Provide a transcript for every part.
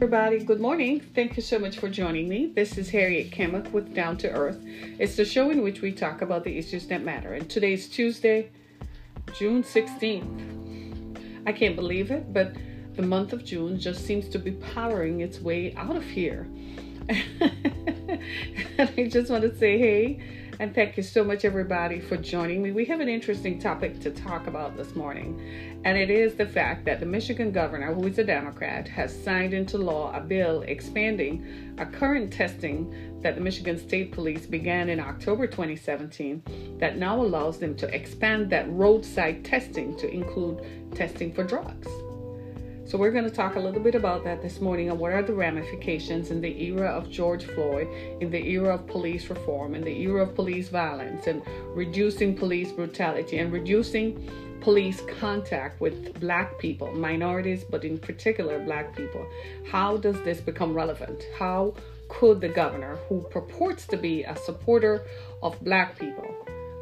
everybody. Good morning. Thank you so much for joining me. This is Harriet Kemmock with Down to Earth. It's the show in which we talk about the issues that matter. And today is Tuesday, June 16th. I can't believe it, but the month of June just seems to be powering its way out of here. and I just want to say, hey, and thank you so much, everybody, for joining me. We have an interesting topic to talk about this morning, and it is the fact that the Michigan governor, who is a Democrat, has signed into law a bill expanding a current testing that the Michigan State Police began in October 2017 that now allows them to expand that roadside testing to include testing for drugs. So, we're going to talk a little bit about that this morning and what are the ramifications in the era of George Floyd, in the era of police reform, in the era of police violence, and reducing police brutality and reducing police contact with black people, minorities, but in particular black people. How does this become relevant? How could the governor, who purports to be a supporter of black people,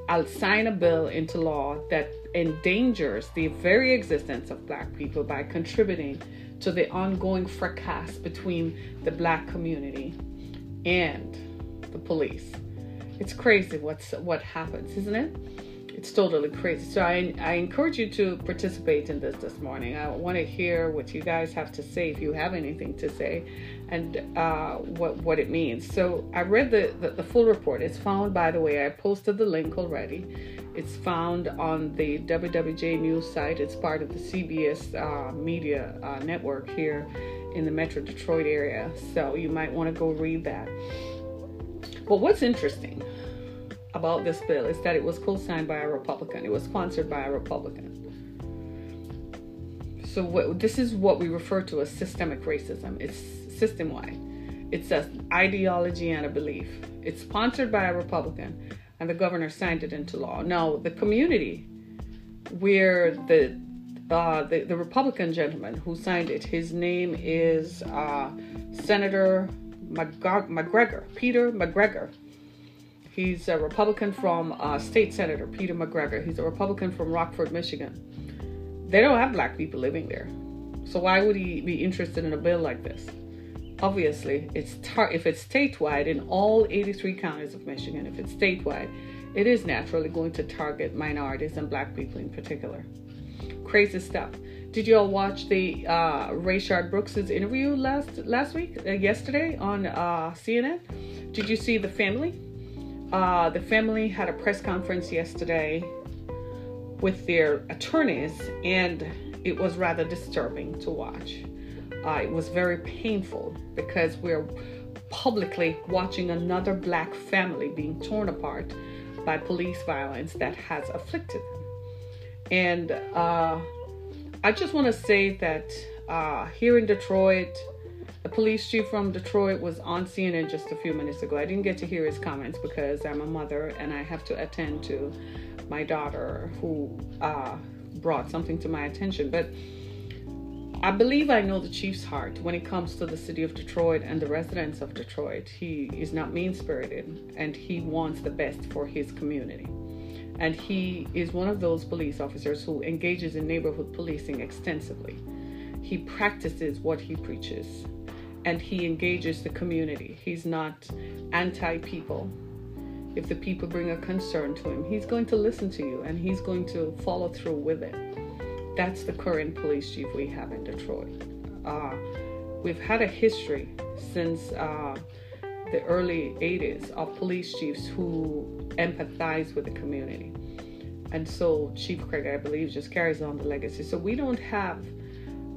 I'll sign a bill into law that endangers the very existence of black people by contributing to the ongoing fracas between the black community and the police. It's crazy what's what happens, isn't it? It's totally crazy. So I, I encourage you to participate in this this morning. I want to hear what you guys have to say if you have anything to say and uh, what, what it means. So I read the, the, the full report. It's found, by the way, I posted the link already. It's found on the WWJ News site. It's part of the CBS uh, media uh, network here in the Metro Detroit area. So you might want to go read that. But what's interesting about this bill is that it was co-signed by a Republican. It was sponsored by a Republican. So what, this is what we refer to as systemic racism. It's system-wide. It's an ideology and a belief. It's sponsored by a Republican, and the governor signed it into law. Now, the community where the uh, the, the Republican gentleman who signed it, his name is uh, Senator MacGregor, Peter MacGregor. He's a Republican from uh, State Senator Peter MacGregor. He's a Republican from Rockford, Michigan. They don't have black people living there. So why would he be interested in a bill like this? Obviously, it's tar- if it's statewide in all 83 counties of Michigan, if it's statewide, it is naturally going to target minorities and black people in particular. Crazy stuff. Did you all watch the uh, Rayshard Brooks's interview last last week, uh, yesterday on uh, CNN? Did you see the family? Uh, the family had a press conference yesterday with their attorneys, and it was rather disturbing to watch. Uh, it was very painful because we're publicly watching another black family being torn apart by police violence that has afflicted them. And uh, I just want to say that uh, here in Detroit, the police chief from Detroit was on CNN just a few minutes ago. I didn't get to hear his comments because I'm a mother and I have to attend to my daughter who uh, brought something to my attention. But I believe I know the chief's heart when it comes to the city of Detroit and the residents of Detroit. He is not mean spirited and he wants the best for his community. And he is one of those police officers who engages in neighborhood policing extensively. He practices what he preaches and he engages the community. He's not anti people. If the people bring a concern to him, he's going to listen to you and he's going to follow through with it. That's the current police chief we have in Detroit. Uh, we've had a history since uh, the early 80s of police chiefs who empathize with the community. And so Chief Craig, I believe, just carries on the legacy. So we don't have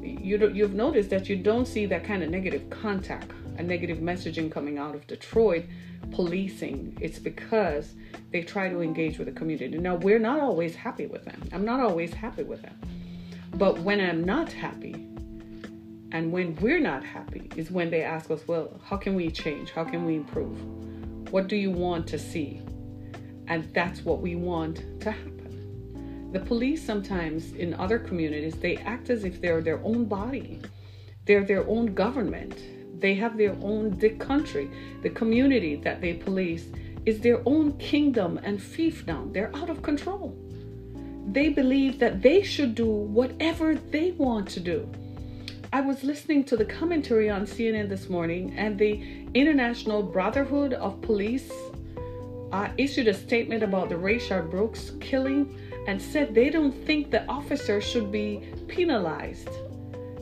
you you've noticed that you don't see that kind of negative contact, a negative messaging coming out of Detroit policing. It's because they try to engage with the community. Now we're not always happy with them. I'm not always happy with them. But when I'm not happy, and when we're not happy, is when they ask us, well, how can we change? How can we improve? What do you want to see? And that's what we want to happen. The police sometimes in other communities, they act as if they're their own body. They're their own government. They have their own the country, the community that they police is their own kingdom and fiefdom. They're out of control. They believe that they should do whatever they want to do. I was listening to the commentary on CNN this morning, and the International Brotherhood of Police uh, issued a statement about the Rayshard Brooks killing and said they don't think the officer should be penalized.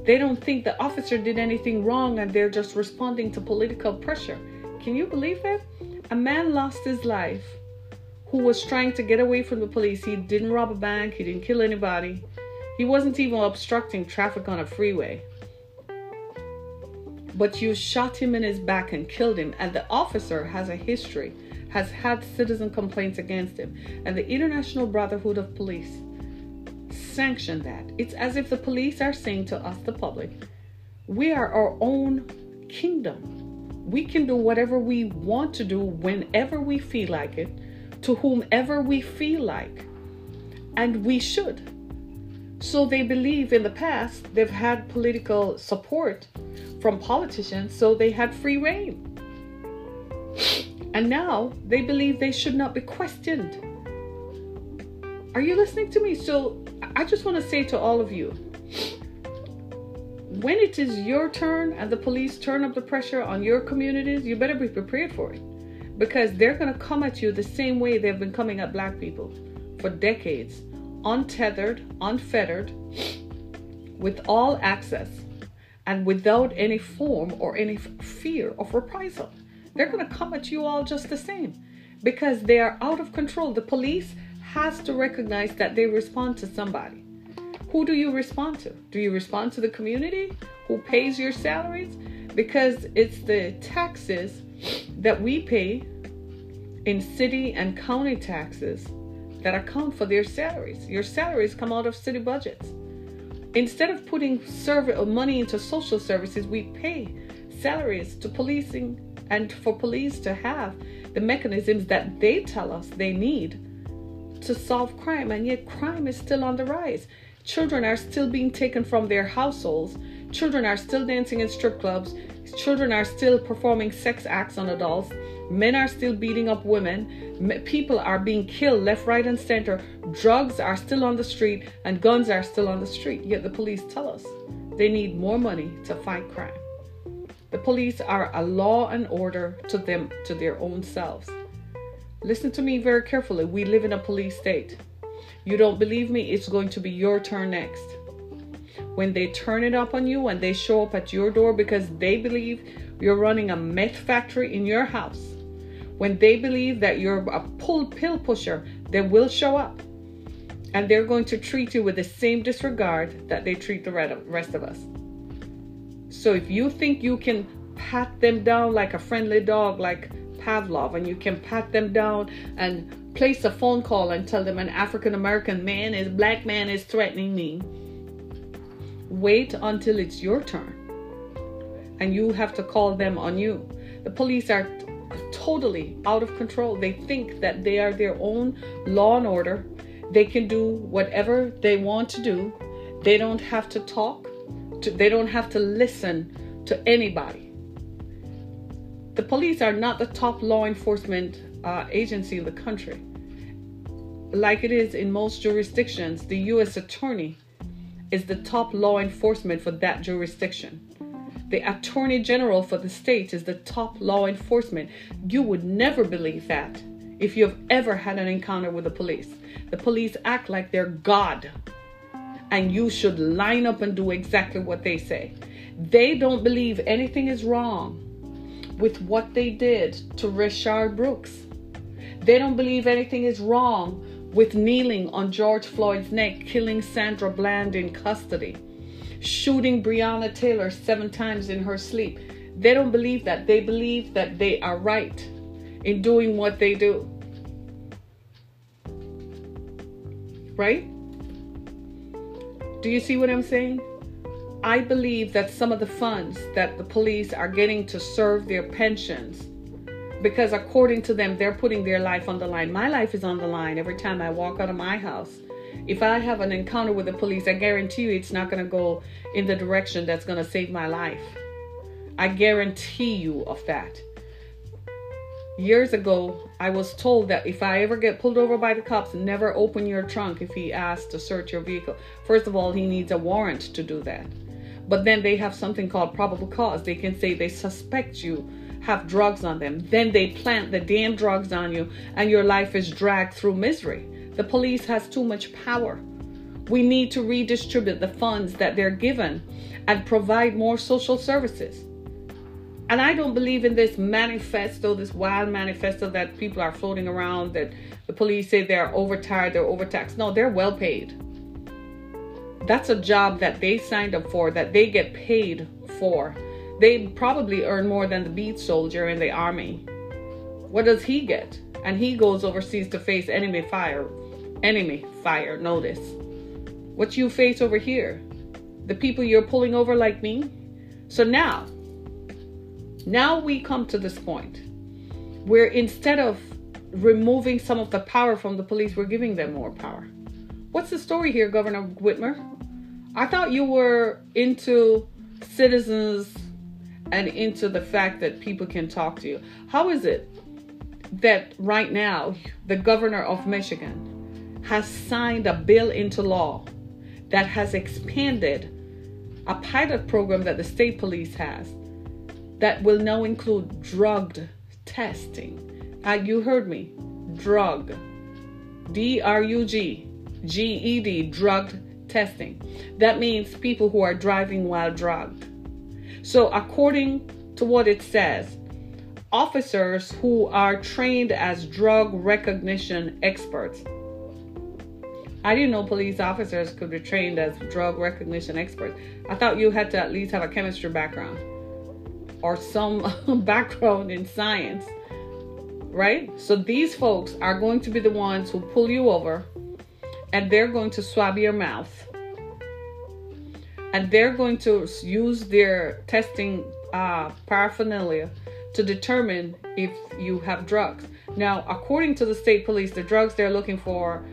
They don't think the officer did anything wrong and they're just responding to political pressure. Can you believe it? A man lost his life who was trying to get away from the police. He didn't rob a bank, he didn't kill anybody, he wasn't even obstructing traffic on a freeway. But you shot him in his back and killed him, and the officer has a history, has had citizen complaints against him, and the International Brotherhood of Police sanctioned that. It's as if the police are saying to us, the public, we are our own kingdom. We can do whatever we want to do whenever we feel like it to whomever we feel like. And we should. So they believe in the past they've had political support from politicians, so they had free reign. And now they believe they should not be questioned. Are you listening to me? So I just want to say to all of you when it is your turn and the police turn up the pressure on your communities, you better be prepared for it because they're going to come at you the same way they've been coming at black people for decades untethered, unfettered, with all access, and without any form or any fear of reprisal. They're going to come at you all just the same because they are out of control. The police has to recognize that they respond to somebody. Who do you respond to? Do you respond to the community who pays your salaries? Because it's the taxes that we pay in city and county taxes that account for their salaries. Your salaries come out of city budgets. Instead of putting service uh, money into social services, we pay salaries to policing and for police to have the mechanisms that they tell us they need to solve crime. And yet, crime is still on the rise. Children are still being taken from their households. Children are still dancing in strip clubs. Children are still performing sex acts on adults. Men are still beating up women. People are being killed left, right, and center. Drugs are still on the street, and guns are still on the street. Yet the police tell us they need more money to fight crime. The police are a law and order to them, to their own selves. Listen to me very carefully. We live in a police state. You don't believe me? It's going to be your turn next. When they turn it up on you and they show up at your door because they believe you're running a meth factory in your house, when they believe that you're a pull pill pusher, they will show up. And they're going to treat you with the same disregard that they treat the rest of us. So if you think you can pat them down like a friendly dog, like Pavlov, and you can pat them down and place a phone call and tell them an African American man is black man is threatening me. Wait until it's your turn. And you have to call them on you. The police are totally out of control. They think that they are their own law and order. They can do whatever they want to do. They don't have to talk. To, they don't have to listen to anybody. The police are not the top law enforcement uh, agency in the country. Like it is in most jurisdictions, the U.S. Attorney is the top law enforcement for that jurisdiction. The Attorney General for the state is the top law enforcement. You would never believe that if you've ever had an encounter with the police. The police act like they're God, and you should line up and do exactly what they say. They don't believe anything is wrong with what they did to Rayshard Brooks. They don't believe anything is wrong with kneeling on George Floyd's neck, killing Sandra Bland in custody shooting Breonna Taylor seven times in her sleep. They don't believe that. They believe that they are right in doing what they do. Right? Do you see what I'm saying? I believe that some of the funds that the police are getting to serve their pensions, because according to them, they're putting their life on the line. My life is on the line every time I walk out of my house if I have an encounter with the police, I guarantee you it's not going to go in the direction that's going to save my life. I guarantee you of that. Years ago, I was told that if I ever get pulled over by the cops, never open your trunk if he asks to search your vehicle. First of all, he needs a warrant to do that. but then they have something called probable cause. They can say they suspect you have drugs on them. Then they plant the damn drugs on you, and your life is dragged through misery. The police has too much power. We need to redistribute the funds that they're given and provide more social services. And I don't believe in this manifesto, this wild manifesto that people are floating around that the police say they're overtired, they're overtaxed. No, they're well paid. That's a job that they signed up for, that they get paid for. They probably earn more than the beat soldier in the army. What does he get? And he goes overseas to face enemy fire. Enemy fire, notice. What you face over here? The people you're pulling over like me? So now, now we come to this point where instead of removing some of the power from the police, we're giving them more power. What's the story here, Governor Whitmer? I thought you were into citizens and into the fact that people can talk to you. How is it that right now the governor of Michigan has signed a bill into law that has expanded a pilot program that the state police has that will now include drugged testing? Uh, you heard me. Drug. D R U G. G E D. Drugged testing. That means people who are driving while drugged. So, according to what it says, officers who are trained as drug recognition experts. I didn't know police officers could be trained as drug recognition experts. I thought you had to at least have a chemistry background or some background in science right? So these folks are going to be the ones who pull you over and they're going to swab your mouth. And they're going to use their testing uh, paraphernalia to determine if you have drugs. Now, according to the state police, the drugs they're looking for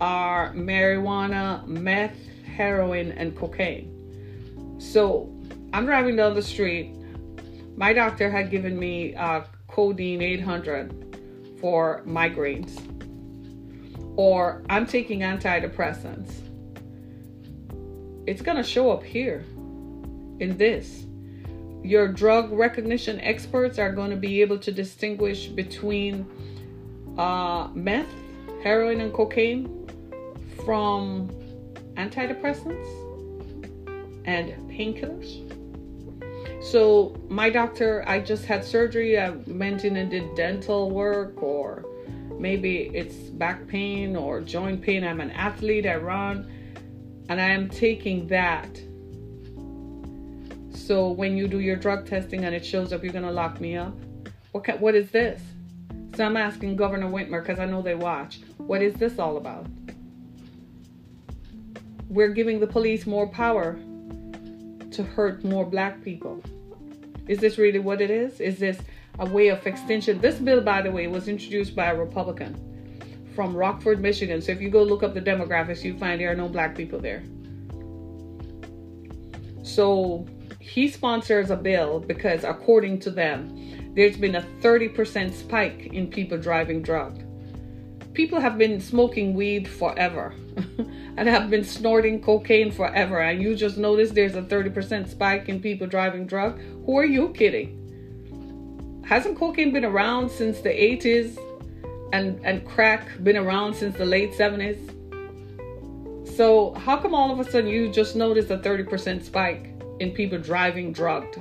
are marijuana, meth, heroin, and cocaine. So I'm driving down the street. My doctor had given me uh, codeine 800 for migraines, or I'm taking antidepressants, it's going to show up here in this. Your drug recognition experts are going to be able to distinguish between uh, meth, heroin, and cocaine from antidepressants and painkillers. So my doctor, I just had surgery. I went in and did dental work, or maybe it's back pain or joint pain. I'm an athlete. I run, and I am taking that. So when you do your drug testing and it shows up, you're gonna lock me up. What can, what is this? So I'm asking Governor Whitmer because I know they watch. What is this all about? We're giving the police more power to hurt more black people. Is this really what it is? Is this a way of extension? This bill, by the way, was introduced by a Republican from Rockford, Michigan. So if you go look up the demographics, you find there are no black people there. So he sponsors a bill because, according to them, there's been a 30% spike in people driving drunk. People have been smoking weed forever. and have been snorting cocaine forever, and you just notice there's a 30% spike in people driving drug, who are you kidding? Hasn't cocaine been around since the 80s and, and crack been around since the late 70s? So, how come all of a sudden you just noticed a 30% spike in people driving drugged?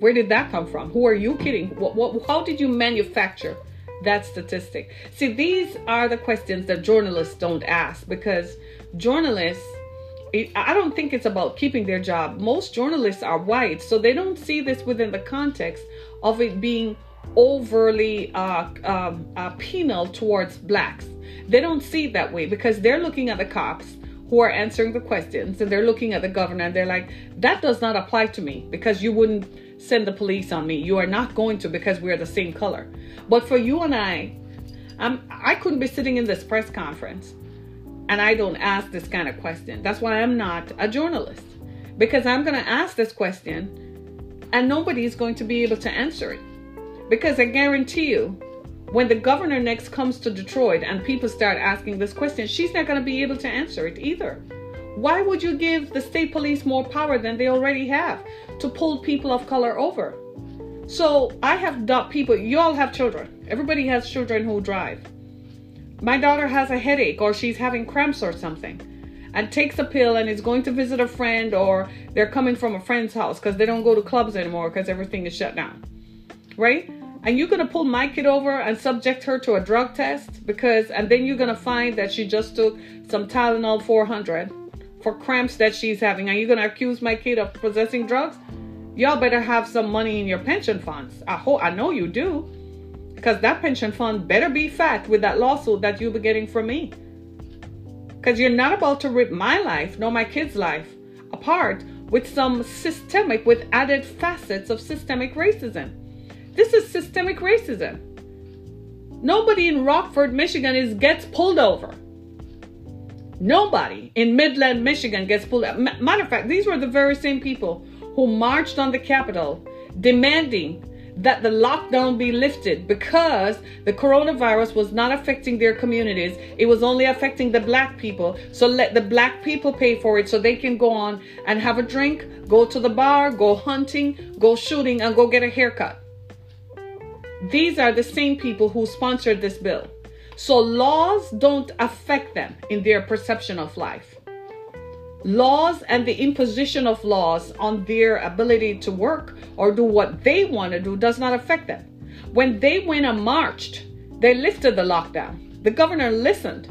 Where did that come from? Who are you kidding? What, what, how did you manufacture that statistic? See, these are the questions that journalists don't ask because journalists, I don't think it's about keeping their job. Most journalists are white, so they don't see this within the context of it being overly uh, um, uh, penal towards blacks. They don't see it that way because they're looking at the cops who are answering the questions and they're looking at the governor and they're like, that does not apply to me because you wouldn't send the police on me. You are not going to because we're the same color. But for you and I, I'm, I couldn't be sitting in this press conference and I don't ask this kind of question. That's why I'm not a journalist because I'm going to ask this question and nobody is going to be able to answer it. Because I guarantee you, when the governor next comes to Detroit and people start asking this question, she's not going to be able to answer it either. Why would you give the state police more power than they already have to pull people of color over? So I have people, you all have children. Everybody has children who drive. My daughter has a headache or she's having cramps or something and takes a pill and is going to visit a friend or they're coming from a friend's house because they don't go to clubs anymore because everything is shut down. Right? And you're going to pull my kid over and subject her to a drug test because, and then you're going to find that she just took some Tylenol 400 for cramps that she's having. And you're going to accuse my kid of possessing drugs? Y'all better have some money in your pension funds. I hope, I know you do. Because that pension fund better be fat with that lawsuit that you'll be getting from me. Because you're not about to rip my life, nor my kid's life, apart with some systemic, with added facets of systemic racism. This is systemic racism. Nobody in Rockford, Michigan is gets pulled over. Nobody in Midland, Michigan gets pulled over. Matter of fact, these were the very same people who marched on the Capitol demanding that the lockdown be lifted because the coronavirus was not affecting their communities. It was only affecting the black people. So let the black people pay for it so they can go on and have a drink, go to the bar, go hunting, go shooting, and go get a haircut. These are the same people who sponsored this bill. So laws don't affect them in their perception of life. Laws and the imposition of laws on their ability to work or do what they want to do does not affect them. When they went and marched, they lifted the lockdown. The governor listened.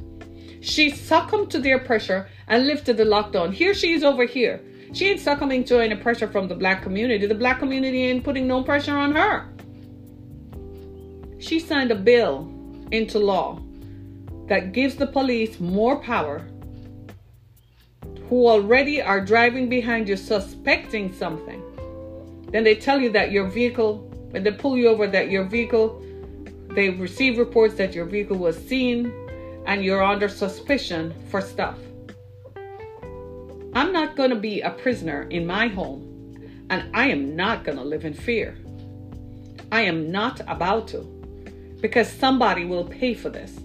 She succumbed to their pressure and lifted the lockdown. Here she is over here. She ain't succumbing to any pressure from the black community. The black community ain't putting no pressure on her she signed a bill into law that gives the police more power who already are driving behind you suspecting something. Then they tell you that your vehicle, when they pull you over, that your vehicle, they receive reports that your vehicle was seen and you're under suspicion for stuff. I'm not going to be a prisoner in my home and I am not going to live in fear. I am not about to because somebody will pay for this.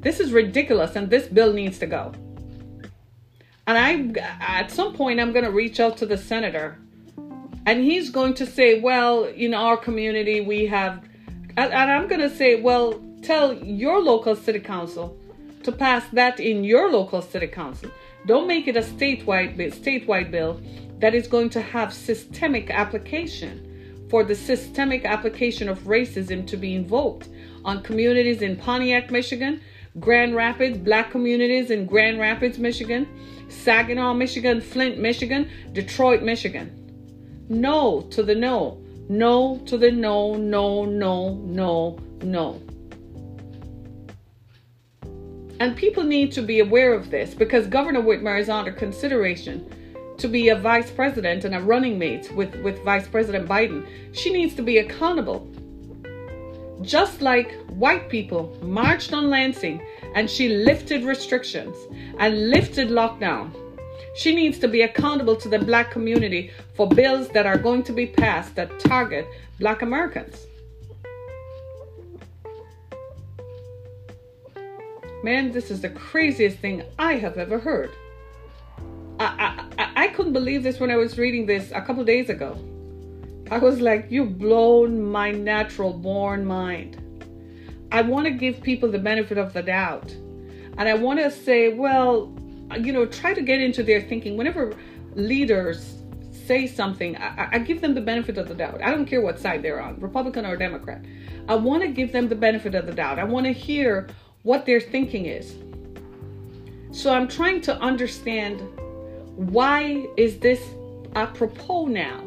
This is ridiculous and this bill needs to go. And I at some point I'm going to reach out to the senator and he's going to say, "Well, in our community we have and I'm going to say, "Well, tell your local city council to pass that in your local city council. Don't make it a statewide statewide bill that is going to have systemic application for the systemic application of racism to be invoked on communities in Pontiac, Michigan, Grand Rapids, black communities in Grand Rapids, Michigan, Saginaw, Michigan, Flint, Michigan, Detroit, Michigan. No to the no. No to the no, no, no, no, no. And people need to be aware of this because Governor Whitmer is under consideration to be a vice president and a running mate with, with Vice President Biden. She needs to be accountable just like white people marched on Lansing and she lifted restrictions and lifted lockdown, she needs to be accountable to the black community for bills that are going to be passed that target black Americans. Man, this is the craziest thing I have ever heard. I, I, I couldn't believe this when I was reading this a couple days ago. I was like, You've blown my natural born mind. I want to give people the benefit of the doubt. And I want to say, well, you know, try to get into their thinking. Whenever leaders say something, I, I, give them the benefit of the doubt. I don't care what side they're on, Republican or Democrat. I want to give them the benefit of the doubt. I want to hear what their thinking is. So I'm trying to understand why is this apropos now?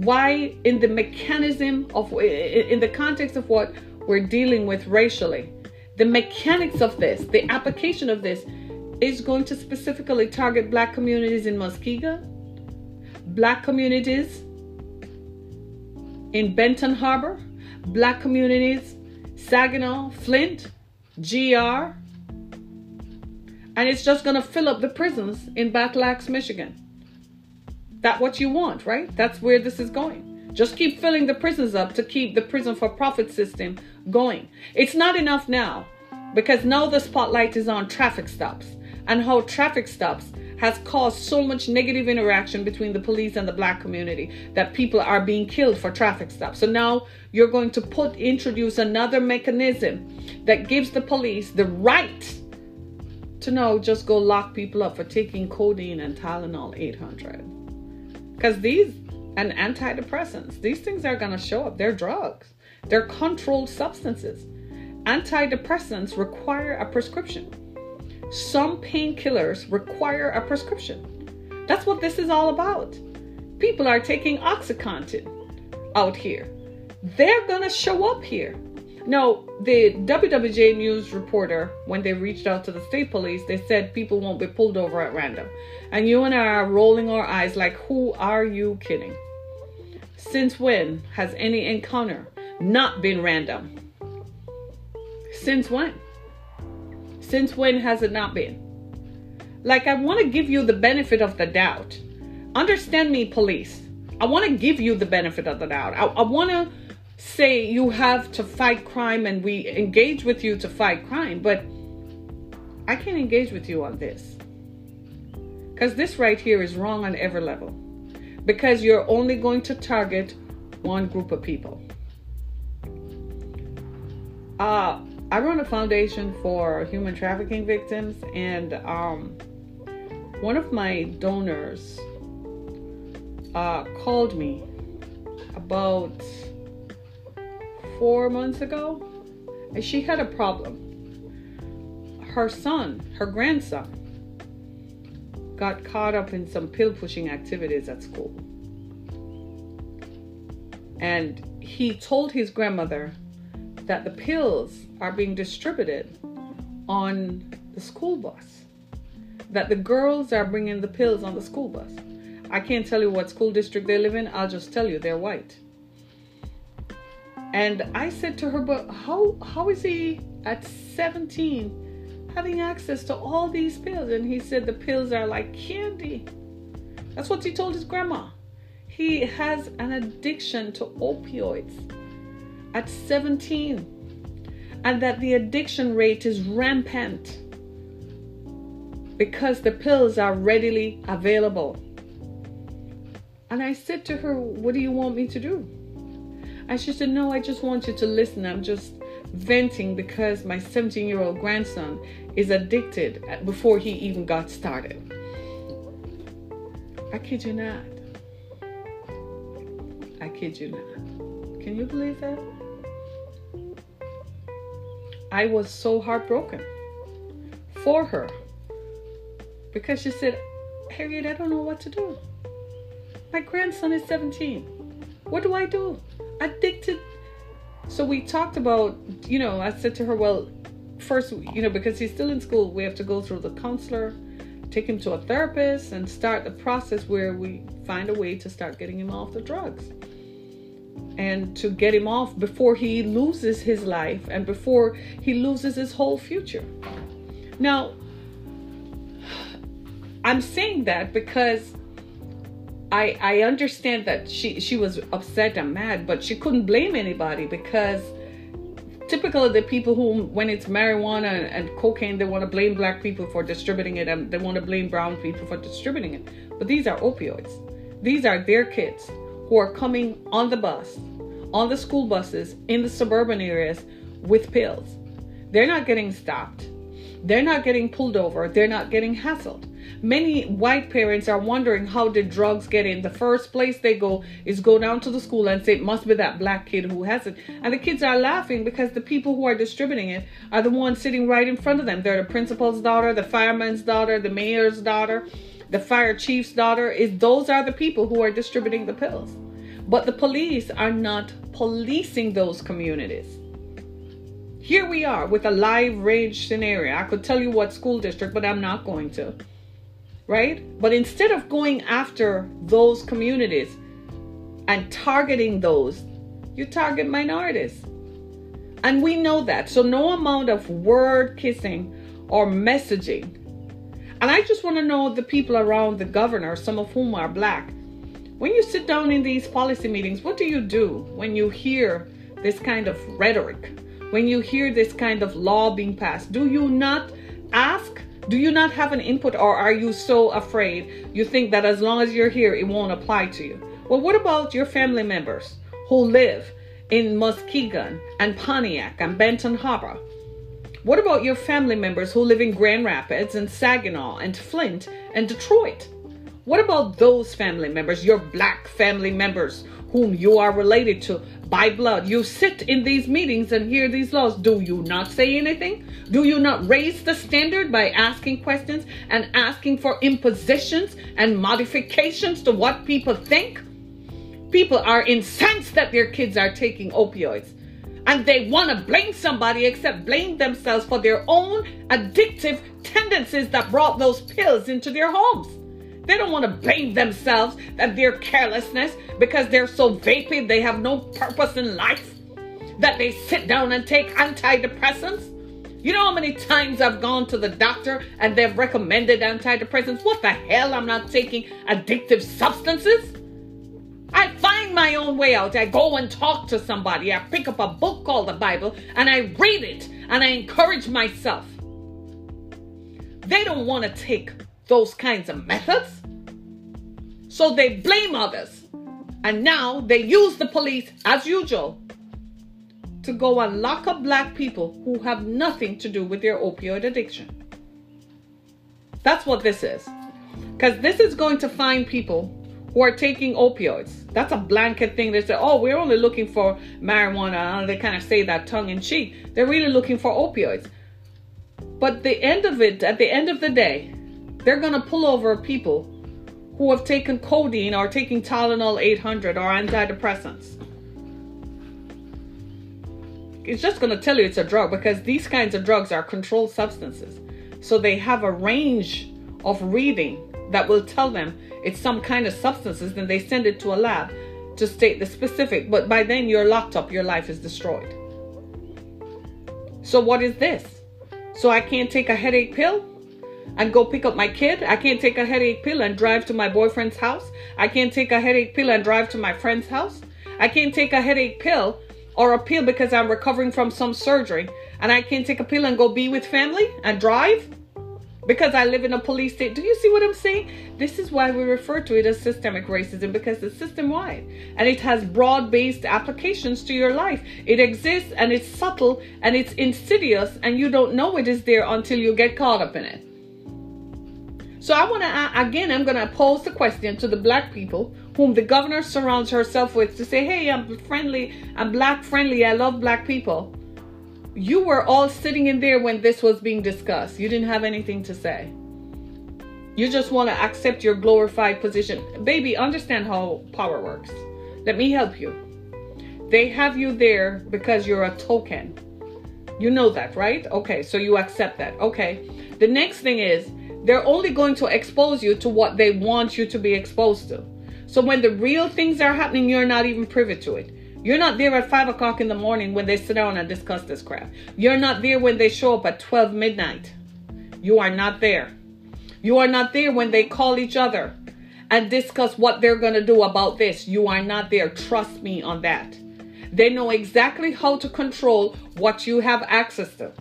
Why in the mechanism of in the context of what we're dealing with racially the mechanics of this the application of this is going to specifically target black communities in Muskegon black communities in Benton Harbor black communities Saginaw Flint GR and it's just going to fill up the prisons in Battle Axe Michigan that what you want, right? That's where this is going. Just keep filling the prisons up to keep the prison for profit system going. It's not enough now because now the spotlight is on traffic stops and how traffic stops has caused so much negative interaction between the police and the black community that people are being killed for traffic stops. So now you're going to put introduce another mechanism that gives the police the right to know just go lock people up for taking codeine and Tylenol 800. Because these and antidepressants, these things are going to show up. They're drugs. They're controlled substances. Antidepressants require a prescription. Some painkillers require a prescription. That's what this is all about. People are taking Oxycontin out here. They're going to show up here. Now, the WWJ News reporter, when they reached out to the state police, they said people won't be pulled over at random. And you and I are rolling our eyes like, who are you kidding? Since when has any encounter not been random? Since when? Since when has it not been? Like, I want to give you the benefit of the doubt. Understand me, police. I want to give you the benefit of the doubt. I, I want to say you have to fight crime and we engage with you to fight crime, but I can't engage with you on this. Because this right here is wrong on every level. Because you're only going to target one group of people. Uh, I run a foundation for human trafficking victims, and um, one of my donors uh, called me about four months ago, and she had a problem. Her son, her grandson, got caught up in some pill pushing activities at school. And he told his grandmother that the pills are being distributed on the school bus. That the girls are bringing the pills on the school bus. I can't tell you what school district they live in, I'll just tell you they're white. And I said to her, but how how is he at 17 having access to all these pills? And he said the pills are like candy. That's what he told his grandma. He has an addiction to opioids at 17 and that the addiction rate is rampant because the pills are readily available. And I said to her, What do you want me to do? And she said, No, I just want you to listen. I'm just venting because my 17 year old grandson is addicted before he even got started. I kid you not. I kid you not. Can you believe that? I was so heartbroken for her because she said, Harriet, I don't know what to do. My grandson is 17. What do I do? Addicted. So we talked about, you know, I said to her, well, first, you know, because he's still in school, we have to go through the counselor, take him to a therapist, and start the process where we find a way to start getting him off the drugs and to get him off before he loses his life and before he loses his whole future. Now, I'm saying that because I I understand that she she was upset and mad, but she couldn't blame anybody because typical of the people who when it's marijuana and, and cocaine they want to blame black people for distributing it and they want to blame brown people for distributing it. But these are opioids. These are their kids who are coming on the bus, on the school buses in the suburban areas with pills. They're not getting stopped. They're not getting pulled over. They're not getting hassled. Many white parents are wondering how did drugs get in. The first place they go is go down to the school and say it must be that black kid who has it. And the kids are laughing because the people who are distributing it are the ones sitting right in front of them. They're the principal's daughter, the fireman's daughter, the mayor's daughter the fire chief's daughter is those are the people who are distributing the pills but the police are not policing those communities here we are with a live range scenario i could tell you what school district but i'm not going to right? But instead of going after those communities and targeting those you target minorities. And we know that. So no amount of word kissing or messaging. And I just want to know the people around the governor, some of whom are black. When you sit down in these policy meetings, what do you do when you hear this kind of rhetoric? When you hear this kind of law being passed, do you not ask Do you not have an input, or are you so afraid you think that as long as you're here, it won't apply to you? Well, what about your family members who live in Muskegon and Pontiac and Benton Harbor? What about your family members who live in Grand Rapids and Saginaw and Flint and Detroit? What about those family members, your black family members whom you are related to by blood? You sit in these meetings and hear these laws. Do you not say anything? Do you not raise the standard by asking questions and asking for impositions and modifications to what people think? People are incensed that their kids are taking opioids and they want to blame somebody except blame themselves for their own addictive tendencies that brought those pills into their homes. They don't want to blame themselves that their carelessness because they're so vapid, they have no purpose in life, that they sit down and take antidepressants. You know how many times I've gone to the doctor and they've recommended antidepressants? What the hell? I'm not taking addictive substances. I find my own way out. I go and talk to somebody. I pick up a book called the Bible and I read it and I encourage myself. They don't want to take those kinds of methods. So they blame others. And now they use the police, as usual, to go and lock up black people who have nothing to do with their opioid addiction. That's what this is. Because this is going to find people who are taking opioids. That's a blanket thing. They say, oh, we're only looking for marijuana. They kind of say that tongue in cheek. They're really looking for opioids. But the end of it, at the end of the day, they're going to pull over people who have taken codeine or taking Tylenol 800 or antidepressants. It's just going to tell you it's a drug because these kinds of drugs are controlled substances. So they have a range of reading that will tell them it's some kind of substances, then they send it to a lab to state the specific. But by then you're locked up, your life is destroyed. So what is this? So I can't take a headache pill and go pick up my kid. I can't take a headache pill and drive to my boyfriend's house. I can't take a headache pill and drive to my friend's house. I can't take a headache pill or a pill because I'm recovering from some surgery. And I can't take a pill and go be with family and drive because I live in a police state. Do you see what I'm saying? This is why we refer to it as systemic racism because it's system wide and it has broad based applications to your life. It exists and it's subtle and it's insidious and you don't know it is there until you get caught up in it. So I want to, again, I'm going to pose the question to the black people whom the governor surrounds herself with to say, hey, I'm friendly, I'm black friendly, I love black people you were all sitting in there when this was being discussed. You didn't have anything to say. You just want to accept your glorified position. Baby, understand how power works. Let me help you. They have you there because you're a token. You know that, right? Okay, so you accept that. Okay. The next thing is they're only going to expose you to what they want you to be exposed to. So when the real things are happening, you're not even privy to it. You're not there at 5 o'clock in the morning when they sit down and discuss this crap. You're not there when they show up at 12 midnight. You are not there. You are not there when they call each other and discuss what they're going to do about this. You are not there. Trust me on that. They know exactly how to control what you have access to.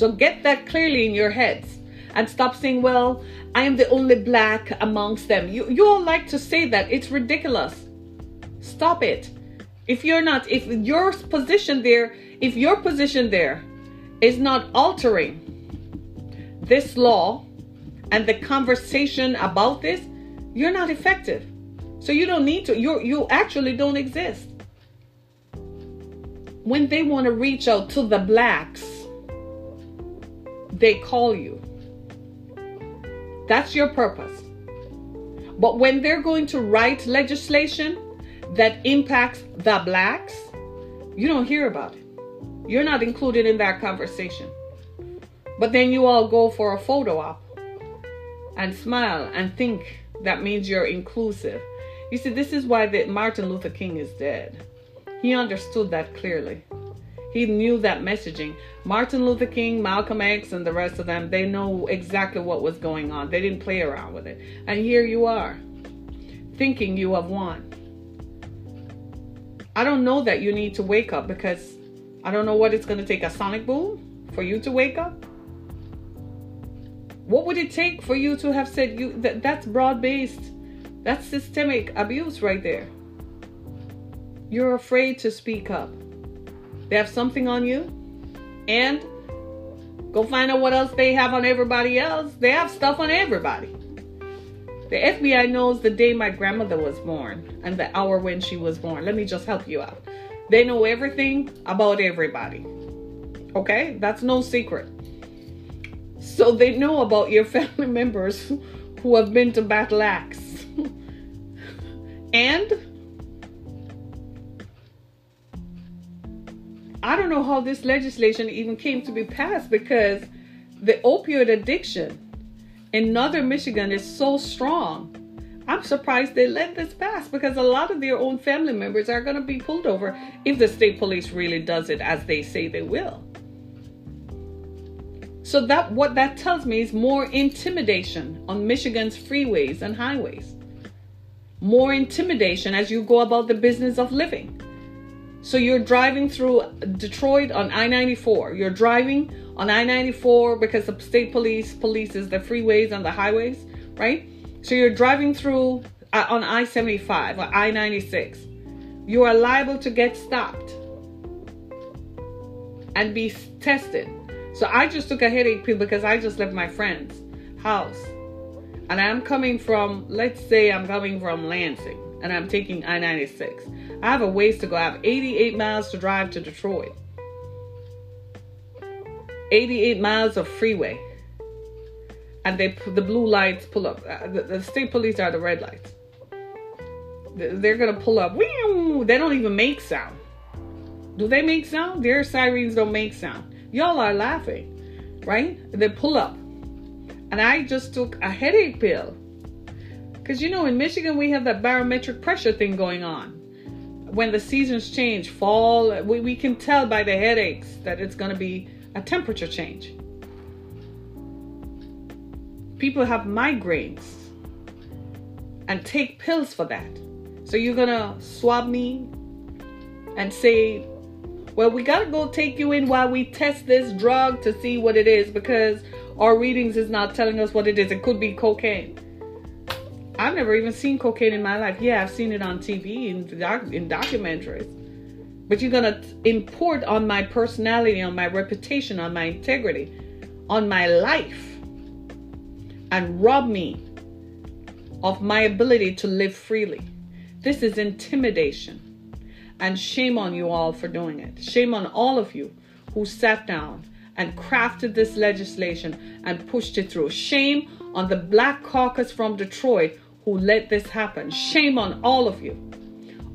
So get that clearly in your heads and stop saying, well, I am the only black amongst them. You, you all like to say that. It's ridiculous. Stop it. If you're not, if your position there, if your position there is not altering this law and the conversation about this, you're not effective. So you don't need to, you you actually don't exist. When they want to reach out to the blacks, they call you. That's your purpose. But when they're going to write legislation, that impacts the blacks, you don't hear about it. You're not included in that conversation. But then you all go for a photo op and smile and think that means you're inclusive. You see, this is why the Martin Luther King is dead. He understood that clearly. He knew that messaging. Martin Luther King, Malcolm X, and the rest of them, they know exactly what was going on. They didn't play around with it. And here you are, thinking you have won. I don't know that you need to wake up because I don't know what it's going to take a sonic boom for you to wake up. What would it take for you to have said you that that's broad based? That's systemic abuse right there. You're afraid to speak up. They have something on you, and go find out what else they have on everybody else. They have stuff on everybody. The FBI knows the day my grandmother was born and the hour when she was born. Let me just help you out. They know everything about everybody. Okay? That's no secret. So they know about your family members who have been to Battle Axe. and I don't know how this legislation even came to be passed because the opioid addiction in northern Michigan is so strong. I'm surprised they let this pass because a lot of their own family members are going to be pulled over if the state police really does it as they say they will. So that what that tells me is more intimidation on Michigan's freeways and highways. More intimidation as you go about the business of living. So you're driving through Detroit on I-94. You're driving on I-94 because the state police polices the freeways and the highways, right? So you're driving through uh, on I-75 or I-96. You are liable to get stopped and be tested. So I just took a headache pill because I just left my friend's house. And I'm coming from, let's say I'm coming from Lansing and I'm taking I 96. I have a ways to go. I have 88 miles to drive to Detroit, 88 miles of freeway. And they the blue lights pull up. Uh, the, the state police are the red lights. They're gonna pull up. They don't even make sound. Do they make sound? Their sirens don't make sound. Y'all are laughing, right? They pull up. And I just took a headache pill because you know, in Michigan, we have that barometric pressure thing going on. When the seasons change, fall, we, we can tell by the headaches that it's going to be a temperature change. People have migraines and take pills for that. So you're going to swab me and say, well, we got to go take you in while we test this drug to see what it is because our readings is not telling us what it is. It could be cocaine. I've never even seen cocaine in my life. Yeah, I've seen it on TV in, doc- in documentaries. But you're going to import on my personality, on my reputation, on my integrity, on my life, and rob me of my ability to live freely. This is intimidation. And shame on you all for doing it. Shame on all of you who sat down and crafted this legislation and pushed it through. Shame on the Black Caucus from Detroit who let this happen. Shame on all of you.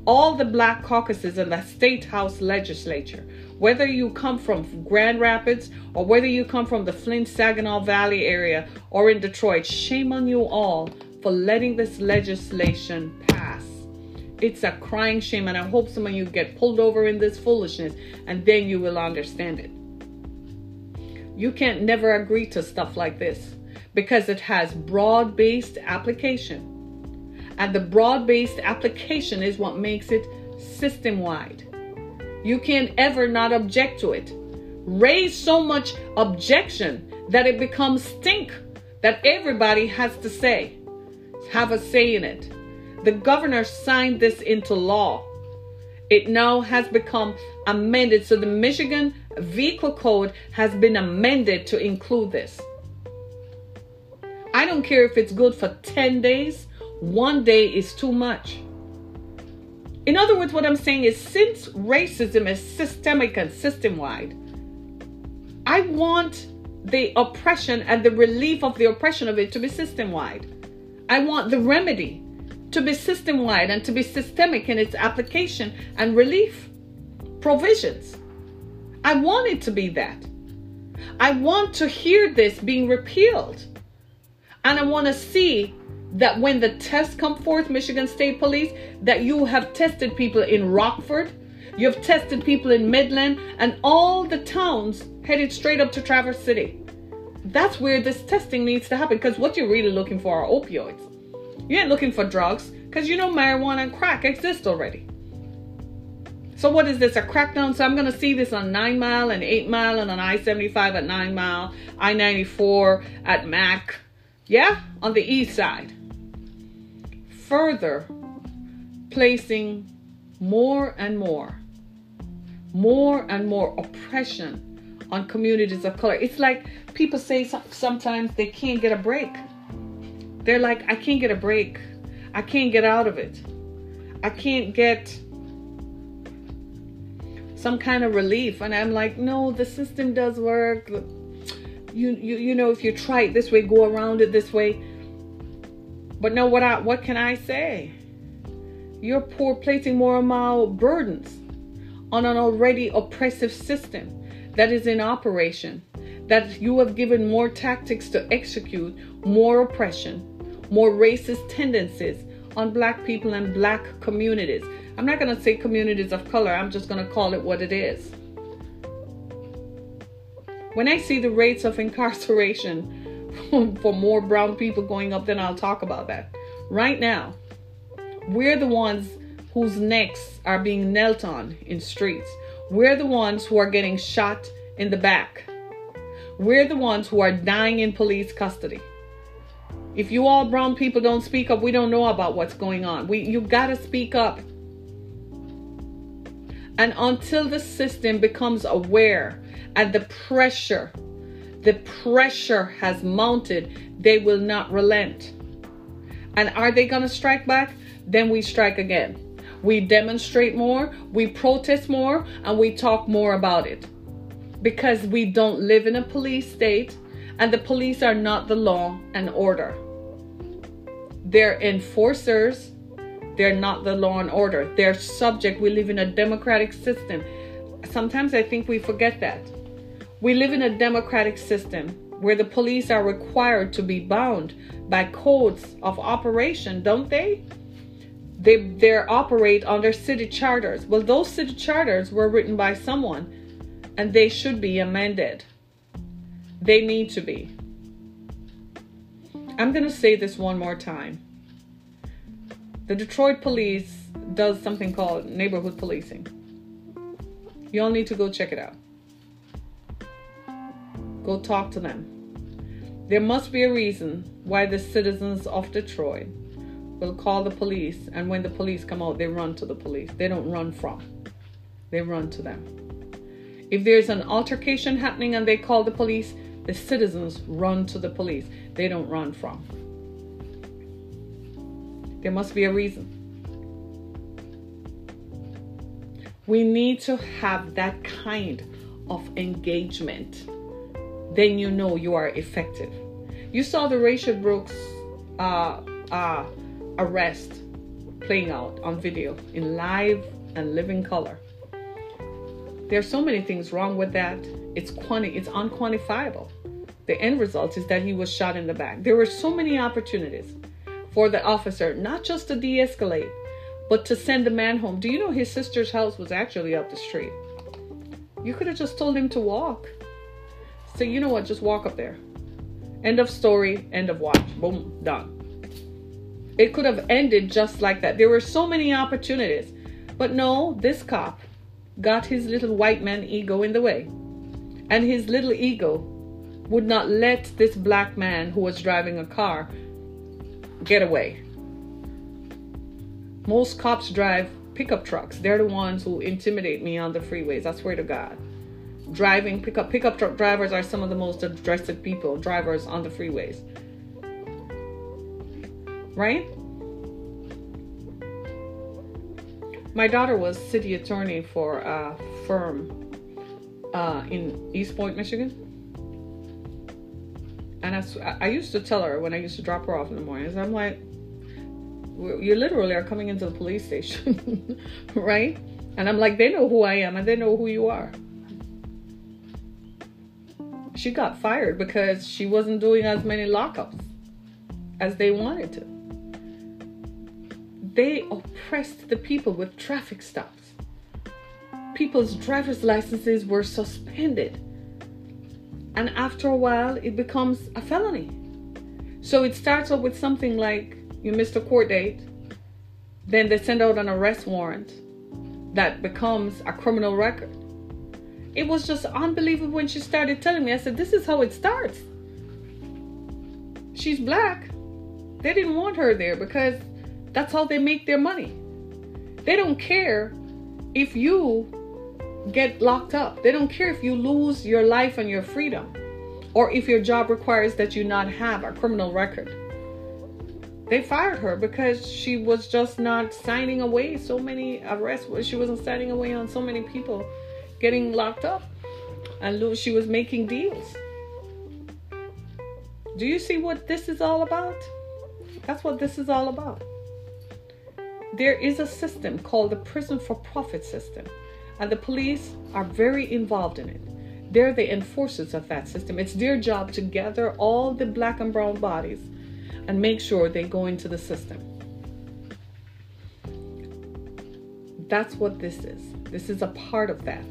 All the black caucuses in the state house legislature, whether you come from Grand Rapids or whether you come from the Flint Saginaw Valley area or in Detroit, shame on you all for letting this legislation pass. It's a crying shame, and I hope some of you get pulled over in this foolishness and then you will understand it. You can't never agree to stuff like this because it has broad based application and the broad based application is what makes it system wide. You can't ever not object to it. Raise so much objection that it becomes stink that everybody has to say, have a say in it. The governor signed this into law. It now has become amended. So the Michigan Vehicle Code has been amended to include this. I don't care if it's good for 10 days one day is too much. In other words, what I'm saying is since racism is systemic and system wide, I want the oppression and the relief of the oppression of it to be system wide. I want the remedy to be system wide and to be systemic in its application and relief provisions. I want it to be that. I want to hear this being repealed. And I want to see that when the tests come forth, Michigan State Police, that you have tested people in Rockford, you have tested people in Midland, and all the towns headed straight up to Traverse City. That's where this testing needs to happen because what you're really looking for are opioids. You ain't looking for drugs because you know marijuana and crack exist already. So what is this? A crackdown? So I'm going to see this on Nine Mile and Eight Mile and on I-75 at Nine Mile, I-94 at Mack. Yeah, on the east side. Further placing more and more, more and more oppression on communities of color. It's like people say sometimes they can't get a break. They're like, I can't get a break. I can't get out of it. I can't get some kind of relief. And I'm like, no, the system does work. You you you know, if you try it this way, go around it this way. But no, what I what can I say? You're poor placing more and more burdens on an already oppressive system that is in operation. That you have given more tactics to execute more oppression, more racist tendencies on black people and black communities. I'm not going to say communities of color, I'm just going to call it what it is. When I see the rates of incarceration for more brown people going up, then I'll talk about that. Right now, we're the ones whose necks are being knelt on in streets. We're the ones who are getting shot in the back. We're the ones who are dying in police custody. If you all brown people don't speak up, we don't know about what's going on. We you got to speak up. And until the system becomes aware and the pressure, the pressure has mounted, they will not relent. And are they going to strike back? Then we strike again. We demonstrate more, we protest more, and we talk more about it. Because we don't live in a police state, and the police are not the law and order. They're enforcers they're not the law and order. They're subject. We live in a democratic system. Sometimes I think we forget that. We live in a democratic system where the police are required to be bound by codes of operation, don't they? They they operate under city charters. Well, those city charters were written by someone and they should be amended. They need to be. I'm going to say this one more time. The Detroit police does something called neighborhood policing. You all need to go check it out. Go talk to them. There must be a reason why the citizens of Detroit will call the police, and when the police come out, they run to the police. They don't run from, they run to them. If there's an altercation happening and they call the police, the citizens run to the police. They don't run from. There must be a reason. We need to have that kind of engagement. Then you know you are effective. You saw the Rayshard Brooks uh, uh, arrest playing out on video in live and living color. There are so many things wrong with that. It's quanti- it's unquantifiable. The end result is that he was shot in the back. There were so many opportunities for the officer, not just to de escalate, but to send the man home. Do you know his sister's house was actually up the street? You could have just told him to walk. Say, you know what, just walk up there. End of story, end of watch. Boom, done. It could have ended just like that. There were so many opportunities. But no, this cop got his little white man ego in the way. And his little ego would not let this black man who was driving a car get away. Most cops drive pickup trucks. They're the ones who intimidate me on the freeways. I swear to God. Driving pickup pickup truck drivers are some of the most aggressive people, drivers on the freeways. Right? My daughter was city attorney for a firm uh, in Eastpointe, Michigan and I, I used to tell her when I used to drop her off in the mornings, I'm like, you literally are coming into the police station, right? And I'm like, they know who I am and they know who you are. She got fired because she wasn't doing as many lockups as they wanted to. They oppressed the people with traffic stops. People's driver's licenses were suspended and after a while it becomes a felony. So it starts off with something like you missed a court date, then they send out an arrest warrant, that becomes a criminal record. It was just unbelievable when she started telling me. I said, This is how it starts. She's black. They didn't want her there because that's how they make their money. They don't care if you get locked up. They don't care if you lose your life and your freedom or if your job requires that you not have a criminal record. They fired her because she was just not signing away so many arrests. She wasn't signing away on so many people getting locked up. And she was making deals. Do you see what this is all about? That's what this is all about. There is a system called the prison for profit system, and the police are very involved in it. They're the enforcers of that system. It's their job to gather all the black and brown bodies and make sure they go into the system. That's what this is. This is a part of that.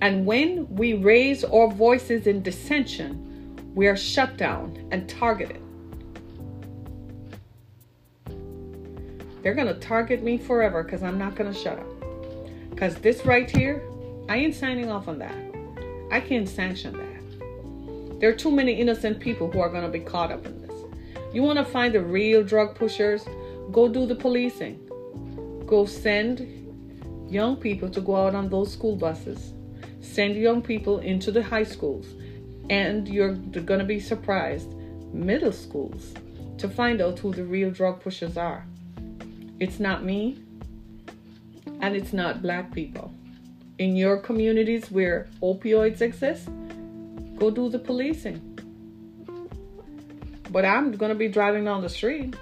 And when we raise our voices in dissension, we are shut down and targeted. They're going to target me forever because I'm not going to shut up. Because this right here, I ain't signing off on that. I can't sanction that. There are too many innocent people who are going to be caught up in this. You want to find the real drug pushers? Go do the policing. Go send young people to go out on those school buses send young people into the high schools, and you're going to be surprised, middle schools, to find out who the real drug pushers are. It's not me, and it's not black people. In your communities where opioids exist, go do the policing. But I'm going to be driving down the street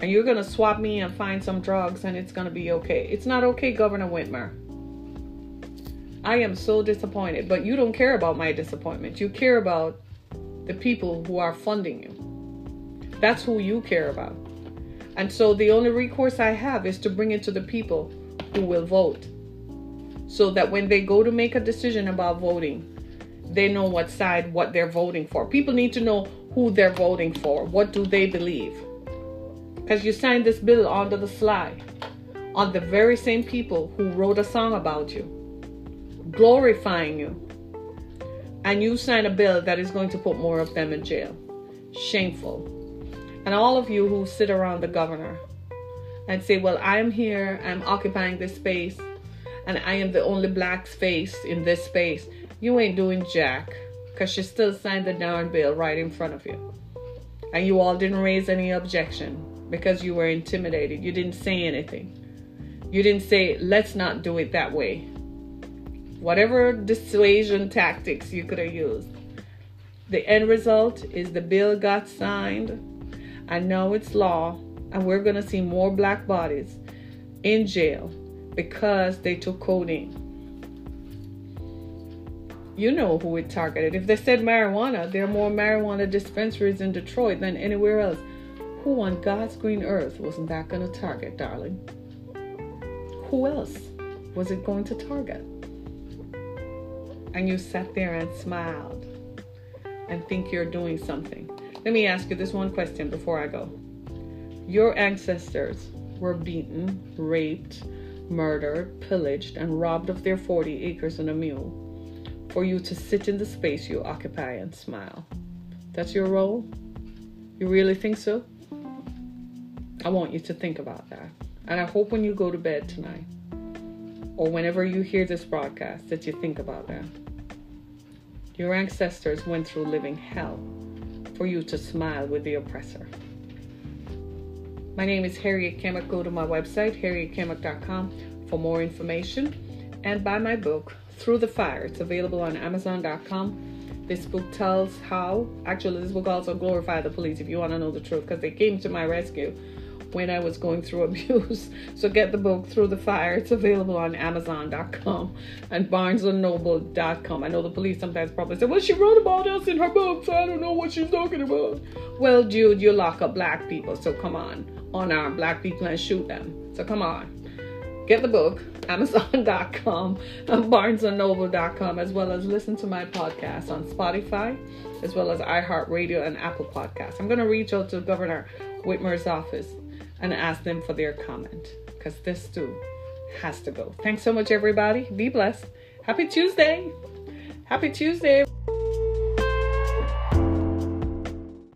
and you're going to swap me and find some drugs and it's going to be okay. It's not okay, Governor Whitmer. I am so disappointed, but you don't care about my disappointment. You care about the people who are funding you. That's who you care about. And so the only recourse I have is to bring it to the people who will vote. So that when they go to make a decision about voting, they know what side what they're voting for. People need to know who they're voting for. What do they believe? Because you signed this bill under the slide on the very same people who wrote a song about you glorifying you. And you sign a bill that is going to put more of them in jail. Shameful. And all of you who sit around the governor and say, Well, I'm here, I'm occupying this space, and I am the only black face in this space. You ain't doing jack because she still signed the darn bill right in front of you. And you all didn't raise any objection because you were intimidated. You didn't say anything. You didn't say, let's not do it that way whatever dissuasion tactics you could have used. The end result is the bill got signed, and now it's law, and we're going to see more black bodies in jail because they took codeine. You know who it targeted. If they said marijuana, there are more marijuana dispensaries in Detroit than anywhere else. Who on God's green earth wasn't that going to target, darling? Who else was it going to target? And you sat there and smiled and think you're doing something. Let me ask you this one question before I go. Your ancestors were beaten, raped, murdered, pillaged, and robbed of their 40 acres and a mule for you to sit in the space you occupy and smile. That's your role? You really think so? I want you to think about that. And I hope when you go to bed tonight, or whenever you hear this broadcast, that you think about that. Your ancestors went through living hell for you to smile with the oppressor. My name is Harriet Kemick. Go to my website, harrietkemick.com, for more information and buy my book, Through the Fire. It's available on Amazon.com. This book tells how, actually, this book also glorifies the police if you want to know the truth, because they came to my rescue when I was going through abuse. So get the book Through the Fire. It's available on Amazon.com and BarnesandNoble.com. I know the police sometimes probably say, well, she wrote about us in her book, so I don't know what she's talking about. Well, dude, you lock up black people, so come on. Unarm black people and shoot them. So come on. Get the book, Amazon.com and BarnesandNoble.com, as well as listen to my podcast on Spotify, as well as iHeartRadio and Apple Podcasts. I'm going to reach out to Governor Whitmer's office and ask them for their comment because this too has to go. Thanks so much, everybody. Be blessed. Happy Tuesday. Happy Tuesday.